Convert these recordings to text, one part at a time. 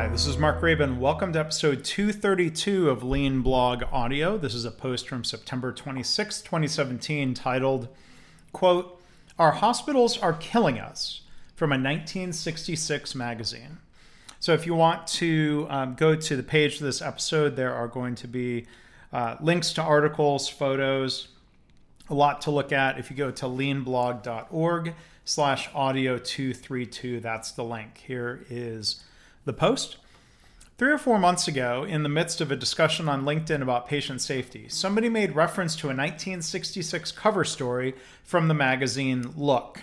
Hi, this is Mark Graban. Welcome to episode 232 of Lean Blog Audio. This is a post from September 26, 2017, titled, quote, Our Hospitals Are Killing Us, from a 1966 magazine. So if you want to um, go to the page of this episode, there are going to be uh, links to articles, photos, a lot to look at. If you go to leanblog.org slash audio 232, that's the link. Here is the post. Three or four months ago, in the midst of a discussion on LinkedIn about patient safety, somebody made reference to a 1966 cover story from the magazine Look.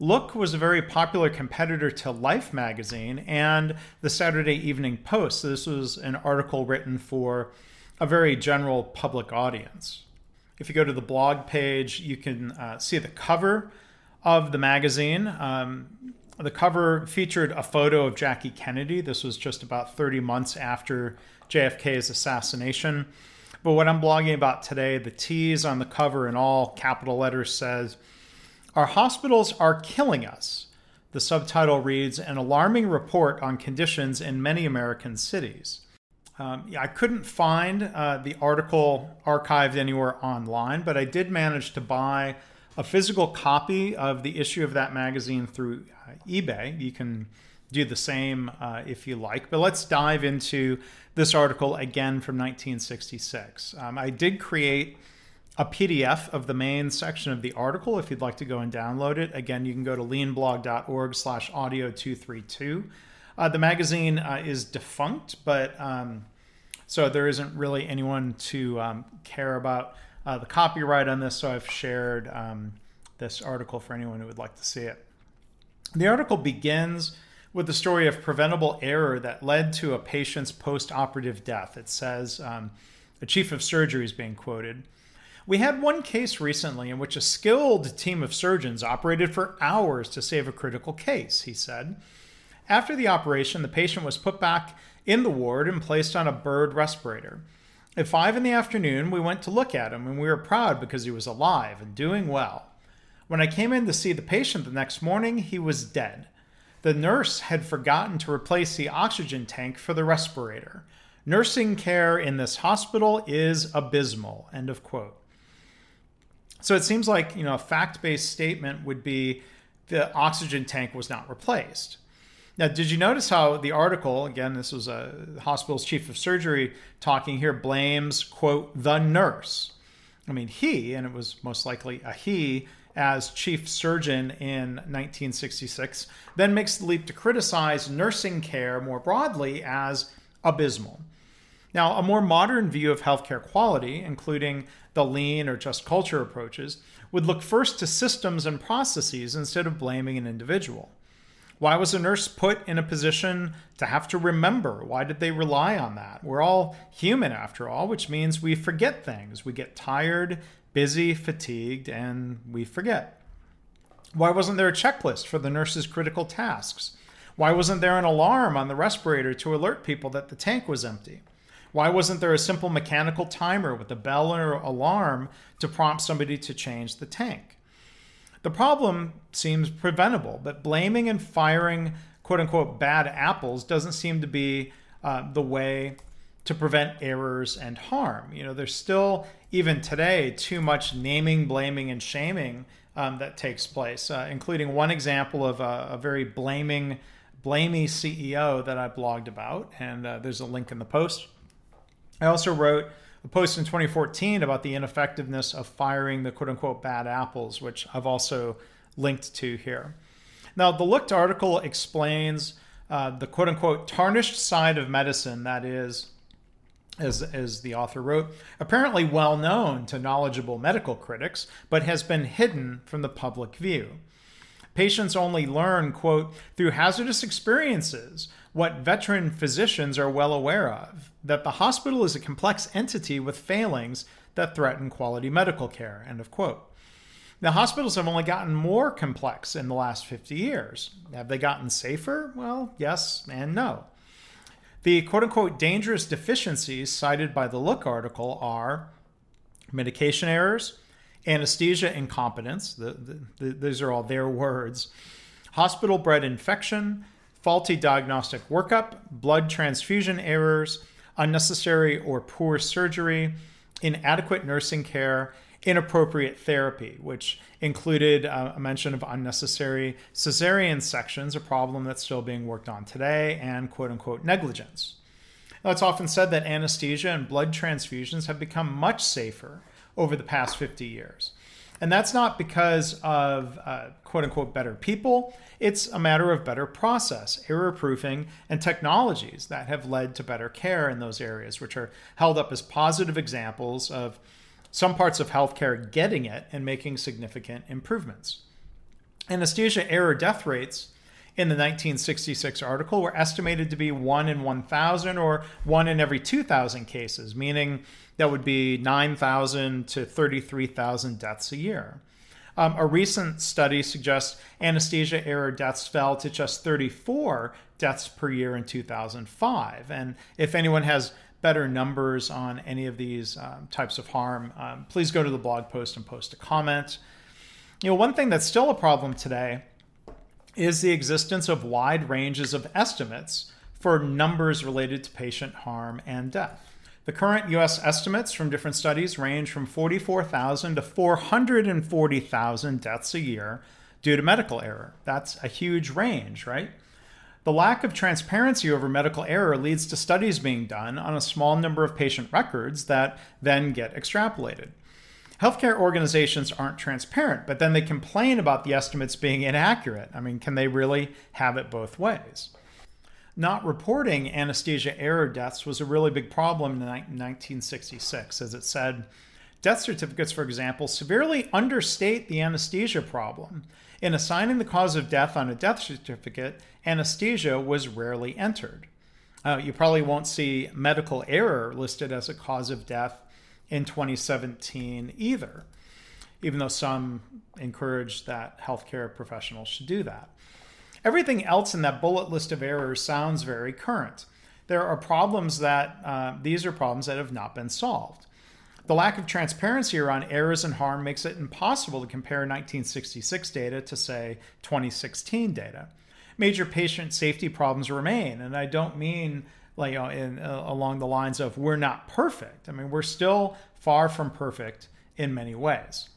Look was a very popular competitor to Life magazine and the Saturday Evening Post. So This was an article written for a very general public audience. If you go to the blog page, you can uh, see the cover of the magazine. Um, the cover featured a photo of Jackie Kennedy. This was just about 30 months after JFK's assassination. But what I'm blogging about today, the tease on the cover in all capital letters says, Our hospitals are killing us. The subtitle reads, An alarming report on conditions in many American cities. Um, yeah, I couldn't find uh, the article archived anywhere online, but I did manage to buy a physical copy of the issue of that magazine through eBay. You can do the same uh, if you like. But let's dive into this article again from 1966. Um, I did create a PDF of the main section of the article if you'd like to go and download it. Again, you can go to leanblog.org slash audio 232. Uh, the magazine uh, is defunct, but um, so there isn't really anyone to um, care about uh, the copyright on this, so I've shared um, this article for anyone who would like to see it. The article begins with the story of preventable error that led to a patient's post operative death. It says um, a chief of surgery is being quoted. We had one case recently in which a skilled team of surgeons operated for hours to save a critical case, he said. After the operation, the patient was put back in the ward and placed on a bird respirator. At five in the afternoon, we went to look at him, and we were proud because he was alive and doing well. When I came in to see the patient the next morning, he was dead. The nurse had forgotten to replace the oxygen tank for the respirator. Nursing care in this hospital is abysmal. End of quote. So it seems like, you know, a fact-based statement would be the oxygen tank was not replaced. Now, did you notice how the article, again, this was a hospital's chief of surgery talking here, blames, quote, the nurse. I mean, he, and it was most likely a he, as chief surgeon in 1966, then makes the leap to criticize nursing care more broadly as abysmal. Now, a more modern view of healthcare quality, including the lean or just culture approaches, would look first to systems and processes instead of blaming an individual. Why was a nurse put in a position to have to remember? Why did they rely on that? We're all human after all, which means we forget things. We get tired, busy, fatigued, and we forget. Why wasn't there a checklist for the nurse's critical tasks? Why wasn't there an alarm on the respirator to alert people that the tank was empty? Why wasn't there a simple mechanical timer with a bell or alarm to prompt somebody to change the tank? The problem seems preventable, but blaming and firing quote unquote bad apples doesn't seem to be uh, the way to prevent errors and harm. You know, there's still, even today, too much naming, blaming, and shaming um, that takes place, uh, including one example of a, a, very blaming, blamey CEO that I blogged about, and uh, there's a link in the post. I also wrote a post in 2014 about the ineffectiveness of firing the quote unquote bad apples, which I've also linked to here. Now, the Looked article explains uh, the quote unquote tarnished side of medicine that is, as, as the author wrote, apparently well known to knowledgeable medical critics, but has been hidden from the public view. Patients only learn, quote, through hazardous experiences what veteran physicians are well aware of that the hospital is a complex entity with failings that threaten quality medical care, end of quote. Now, hospitals have only gotten more complex in the last 50 years. Have they gotten safer? Well, yes and no. The quote unquote dangerous deficiencies cited by the Look article are medication errors, anesthesia incompetence, the, the, the, these are all their words, hospital bred infection, faulty diagnostic workup, blood transfusion errors, unnecessary or poor surgery, inadequate nursing care, inappropriate therapy, which included uh, a mention of unnecessary cesarean sections, a problem that's still being worked on today, and quote unquote negligence. Now, it's often said that anesthesia and blood transfusions have become much safer over the past 50 years. And that's not because of uh, quote unquote better people. It's a matter of better process, error proofing, and technologies that have led to better care in those areas, which are held up as positive examples of some parts of healthcare getting it and making significant improvements. Anesthesia error death rates in the 1966 article were estimated to be 1 in 1,000 or 1 in every 2,000 cases, meaning that would be 9,000 to 33,000 deaths a year. Um, a recent study suggests anesthesia error deaths fell to just 34 deaths per year in 2005. And if anyone has better numbers on any of these um, types of harm, um, please go to the blog post and post a comment. You know, one thing that's still a problem today is the existence of wide ranges of estimates for numbers related to patient harm and death. The current US estimates from different studies range from 44,000 to 440,000 deaths a year due to medical error. That's a huge range, right? The lack of transparency over medical error leads to studies being done on a small number of patient records that then get extrapolated. Healthcare organizations aren't transparent, but then they complain about the estimates being inaccurate. I mean, can they really have it both ways? not reporting anesthesia error deaths was a really big problem in 1966, as it said death certificates, for example, severely understate the anesthesia problem. In assigning the cause of death on a death certificate, anesthesia was rarely entered. Uh, you probably won't see medical error listed as a cause of death in 2017 either, even though some encourage that healthcare professionals should do that. Everything else in that bullet list of errors sounds very current. There are problems that, uh, these are problems that have not been solved. The lack of transparency around errors and harm makes it impossible to compare 1966 data to, say, 2016 data. Major patient safety problems remain, and I don't mean like you know, in, uh, along the lines of we're not perfect. I mean, we're still far from perfect in many ways.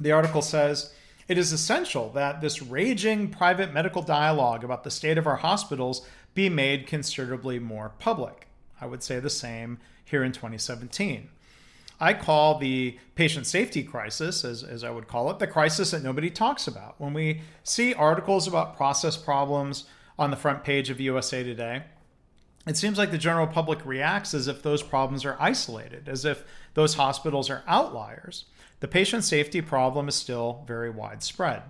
The article says it is essential that this raging private medical dialogue about the state of our hospitals be made considerably more public. I would say the same here in 2017. I call the patient safety crisis, as, as I would call it, the crisis that nobody talks about. When we see articles about process problems on the front page of USA Today, it seems like the general public reacts as if those problems are isolated, as if those hospitals are outliers the patient safety problem is still very widespread.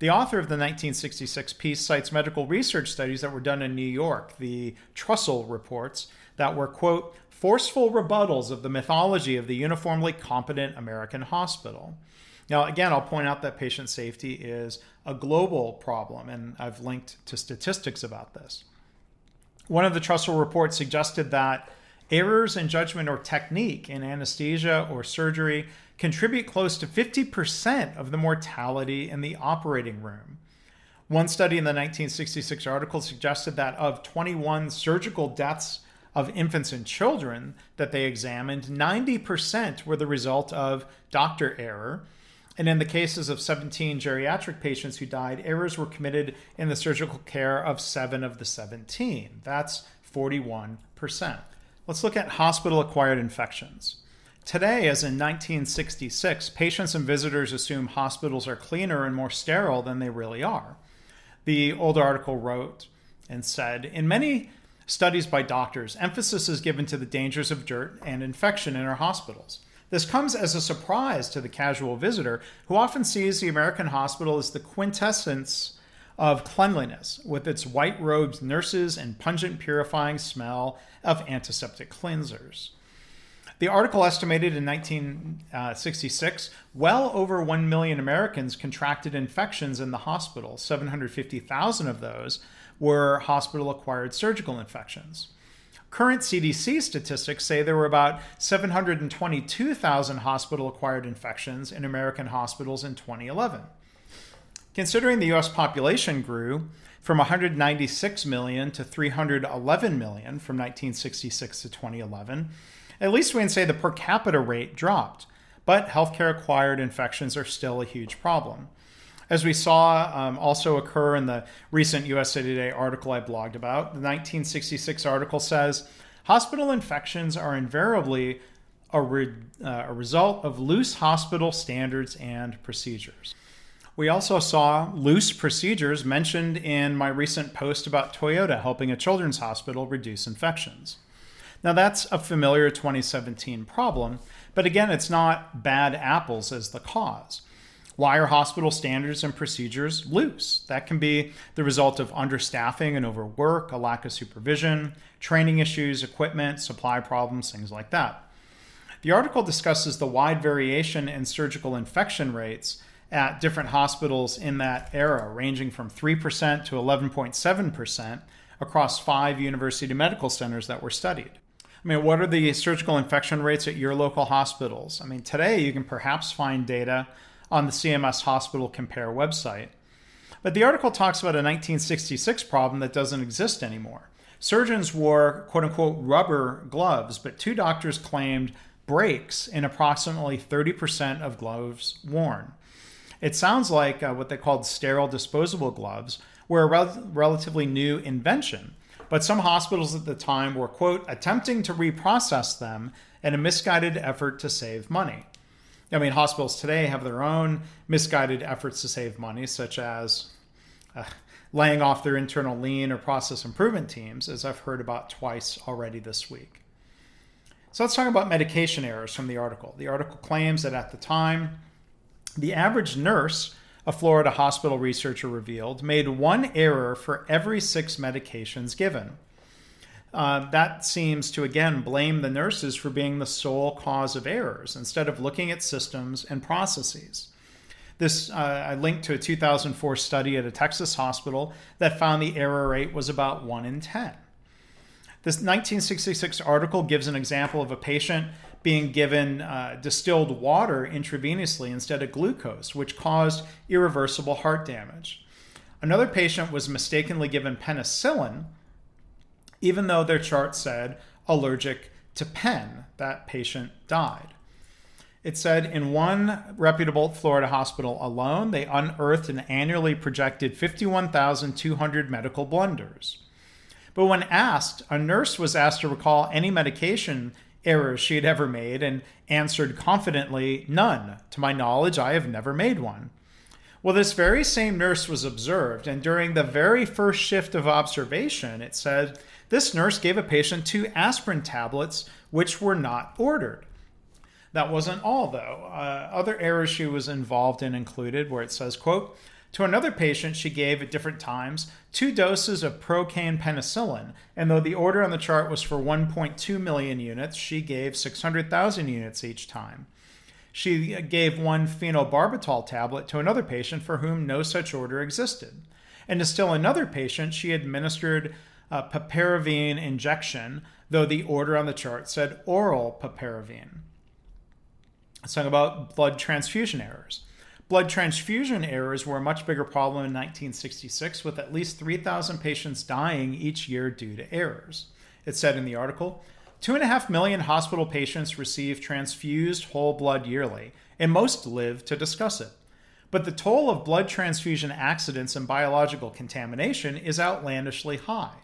The author of the 1966 piece cites medical research studies that were done in New York, the Trussell reports, that were, quote, forceful rebuttals of the mythology of the uniformly competent American hospital. Now, again, I'll point out that patient safety is a global problem, and I've linked to statistics about this. One of the Trussell reports suggested that errors in judgment or technique in anesthesia or surgery contribute close to 50% of the mortality in the operating room. One study in the 1966 article suggested that of 21 surgical deaths of infants and children that they examined, 90% were the result of doctor error. And in the cases of 17 geriatric patients who died, errors were committed in the surgical care of seven of the 17. That's 41%. Let's look at hospital acquired infections. Today, as in 1966, patients and visitors assume hospitals are cleaner and more sterile than they really are. The old article wrote and said In many studies by doctors, emphasis is given to the dangers of dirt and infection in our hospitals. This comes as a surprise to the casual visitor, who often sees the American hospital as the quintessence of cleanliness, with its white robed nurses and pungent purifying smell of antiseptic cleansers. The article estimated in 1966 uh, well over 1 million Americans contracted infections in the hospital. 750,000 of those were hospital acquired surgical infections. Current CDC statistics say there were about 722,000 hospital acquired infections in American hospitals in 2011. Considering the US population grew from 196 million to 311 million from 1966 to 2011, at least we can say the per capita rate dropped, but healthcare acquired infections are still a huge problem. As we saw um, also occur in the recent USA Today article I blogged about, the 1966 article says hospital infections are invariably a, re- uh, a result of loose hospital standards and procedures. We also saw loose procedures mentioned in my recent post about Toyota helping a children's hospital reduce infections. Now, that's a familiar 2017 problem, but again, it's not bad apples as the cause. Why are hospital standards and procedures loose? That can be the result of understaffing and overwork, a lack of supervision, training issues, equipment, supply problems, things like that. The article discusses the wide variation in surgical infection rates at different hospitals in that era, ranging from 3% to 11.7% across five university medical centers that were studied. I mean, what are the surgical infection rates at your local hospitals? I mean, today you can perhaps find data on the CMS Hospital Compare website. But the article talks about a 1966 problem that doesn't exist anymore. Surgeons wore quote unquote rubber gloves, but two doctors claimed breaks in approximately 30% of gloves worn. It sounds like uh, what they called sterile disposable gloves were a rel- relatively new invention, but some hospitals at the time were, quote, attempting to reprocess them in a misguided effort to save money. I mean, hospitals today have their own misguided efforts to save money, such as uh, laying off their internal lean or process improvement teams, as I've heard about twice already this week. So let's talk about medication errors from the article. The article claims that at the time, the average nurse, a Florida hospital researcher revealed, made one error for every six medications given. Uh, that seems to again blame the nurses for being the sole cause of errors instead of looking at systems and processes. This uh, I linked to a 2004 study at a Texas hospital that found the error rate was about 1 in 10. This 1966 article gives an example of a patient being given uh, distilled water intravenously instead of glucose, which caused irreversible heart damage. Another patient was mistakenly given penicillin, even though their chart said allergic to pen. That patient died. It said in one reputable Florida hospital alone, they unearthed an annually projected 51,200 medical blunders. But when asked, a nurse was asked to recall any medication errors she had ever made and answered confidently, None. To my knowledge, I have never made one. Well, this very same nurse was observed, and during the very first shift of observation, it said this nurse gave a patient two aspirin tablets which were not ordered. That wasn't all, though. Uh, other errors she was involved in included where it says, quote, to another patient, she gave at different times two doses of procaine penicillin, and though the order on the chart was for 1.2 million units, she gave 600,000 units each time. She gave one phenobarbital tablet to another patient for whom no such order existed. And to still another patient, she administered a piperazine injection, though the order on the chart said oral piperazine. Let's talk about blood transfusion errors. Blood transfusion errors were a much bigger problem in 1966, with at least 3,000 patients dying each year due to errors. It said in the article Two and a half million hospital patients receive transfused whole blood yearly, and most live to discuss it. But the toll of blood transfusion accidents and biological contamination is outlandishly high.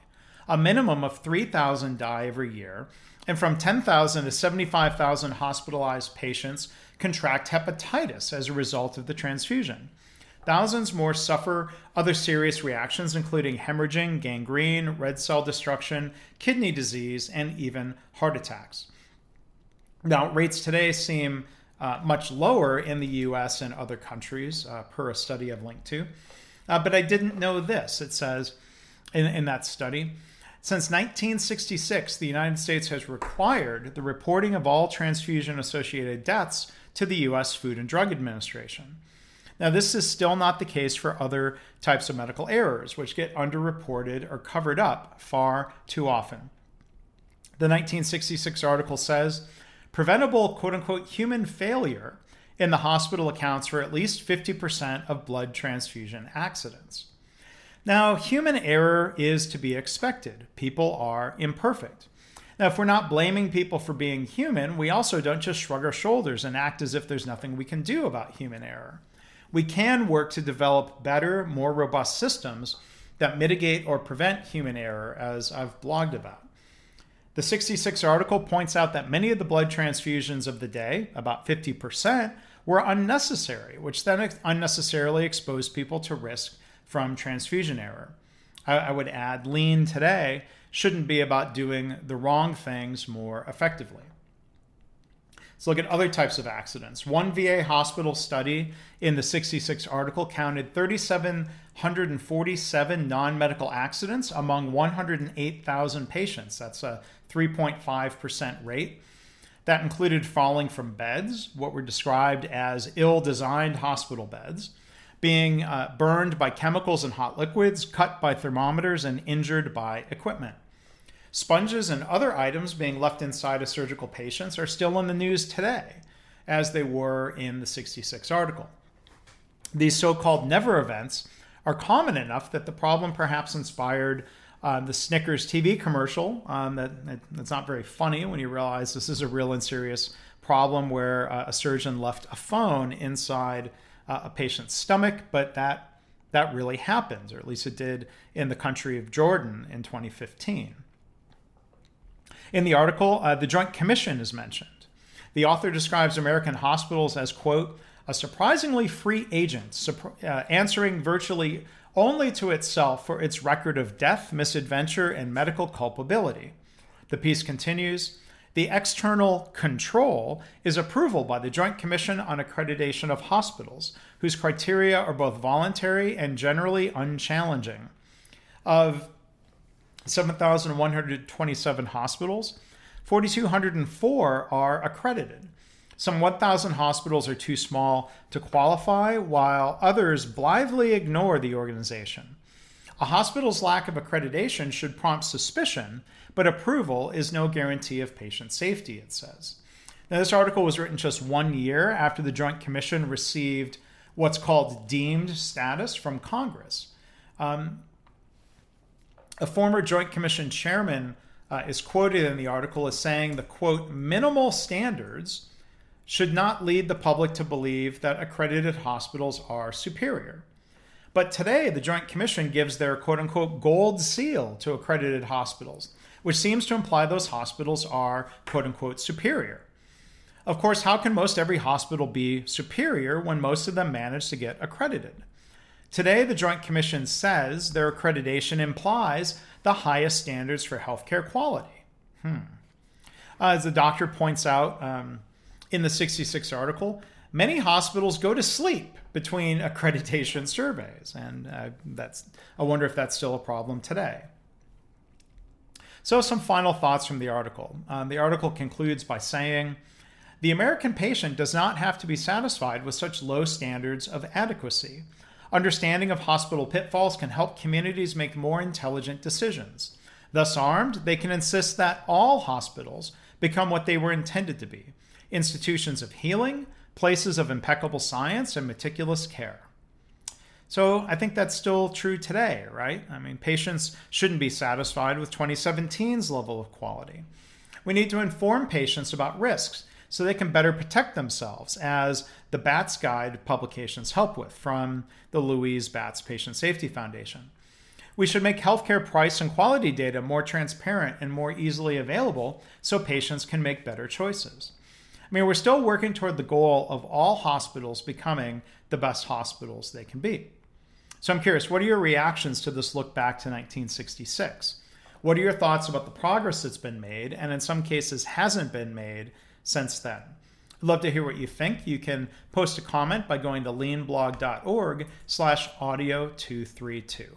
A minimum of 3,000 die every year, and from 10,000 to 75,000 hospitalized patients contract hepatitis as a result of the transfusion. Thousands more suffer other serious reactions, including hemorrhaging, gangrene, red cell destruction, kidney disease, and even heart attacks. Now, rates today seem uh, much lower in the US and other countries, uh, per a study I've linked to. Uh, but I didn't know this. It says in, in that study, since 1966, the United States has required the reporting of all transfusion associated deaths to the US Food and Drug Administration. Now, this is still not the case for other types of medical errors, which get underreported or covered up far too often. The 1966 article says preventable quote unquote human failure in the hospital accounts for at least 50% of blood transfusion accidents. Now, human error is to be expected. People are imperfect. Now, if we're not blaming people for being human, we also don't just shrug our shoulders and act as if there's nothing we can do about human error. We can work to develop better, more robust systems that mitigate or prevent human error, as I've blogged about. The 66 article points out that many of the blood transfusions of the day, about 50%, were unnecessary, which then unnecessarily exposed people to risk from transfusion error. I, I would add, lean today shouldn't be about doing the wrong things more effectively. Let's look at other types of accidents. One VA hospital study in the 66 article counted 3,747 non medical accidents among 108,000 patients. That's a 3.5% rate. That included falling from beds, what were described as ill designed hospital beds, being uh, burned by chemicals and hot liquids, cut by thermometers, and injured by equipment. Sponges and other items being left inside of surgical patients are still in the news today, as they were in the 66 article. These so called never events are common enough that the problem perhaps inspired uh, the Snickers TV commercial. Um, that, that, that's not very funny when you realize this is a real and serious problem where uh, a surgeon left a phone inside uh, a patient's stomach, but that that really happens, or at least it did in the country of Jordan in 2015. In the article, uh, the Joint Commission is mentioned. The author describes American hospitals as, quote, a surprisingly free agent, uh, answering virtually only to itself for its record of death, misadventure, and medical culpability. The piece continues The external control is approval by the Joint Commission on Accreditation of Hospitals, whose criteria are both voluntary and generally unchallenging. Of 7,127 hospitals, 4,204 are accredited. Some 1,000 hospitals are too small to qualify, while others blithely ignore the organization. A hospital's lack of accreditation should prompt suspicion, but approval is no guarantee of patient safety, it says. Now, this article was written just one year after the Joint Commission received what's called deemed status from Congress. Um, a former Joint Commission chairman uh, is quoted in the article as saying the quote, minimal standards should not lead the public to believe that accredited hospitals are superior. But today, the Joint Commission gives their quote unquote gold seal to accredited hospitals, which seems to imply those hospitals are quote unquote superior. Of course, how can most every hospital be superior when most of them manage to get accredited? Today, the Joint Commission says their accreditation implies the highest standards for healthcare quality. Hmm. Uh, as the doctor points out, um, in the 66 article, many hospitals go to sleep between accreditation surveys, and uh, that's I wonder if that's still a problem today. So, some final thoughts from the article. Um, the article concludes by saying the American patient does not have to be satisfied with such low standards of adequacy. Understanding of hospital pitfalls can help communities make more intelligent decisions. Thus armed, they can insist that all hospitals become what they were intended to be institutions of healing, places of impeccable science and meticulous care. So I think that's still true today, right? I mean, patients shouldn't be satisfied with 2017's level of quality. We need to inform patients about risks so they can better protect themselves, as the Batz Guide publications help with from the Louise Batz Patient Safety Foundation. We should make healthcare price and quality data more transparent and more easily available so patients can make better choices. I mean, we're still working toward the goal of all hospitals becoming the best hospitals they can be. So I'm curious, what are your reactions to this look back to 1966? What are your thoughts about the progress that's been made and in some cases hasn't been made since then? I'd love to hear what you think. You can post a comment by going to leanblog.org slash audio 232.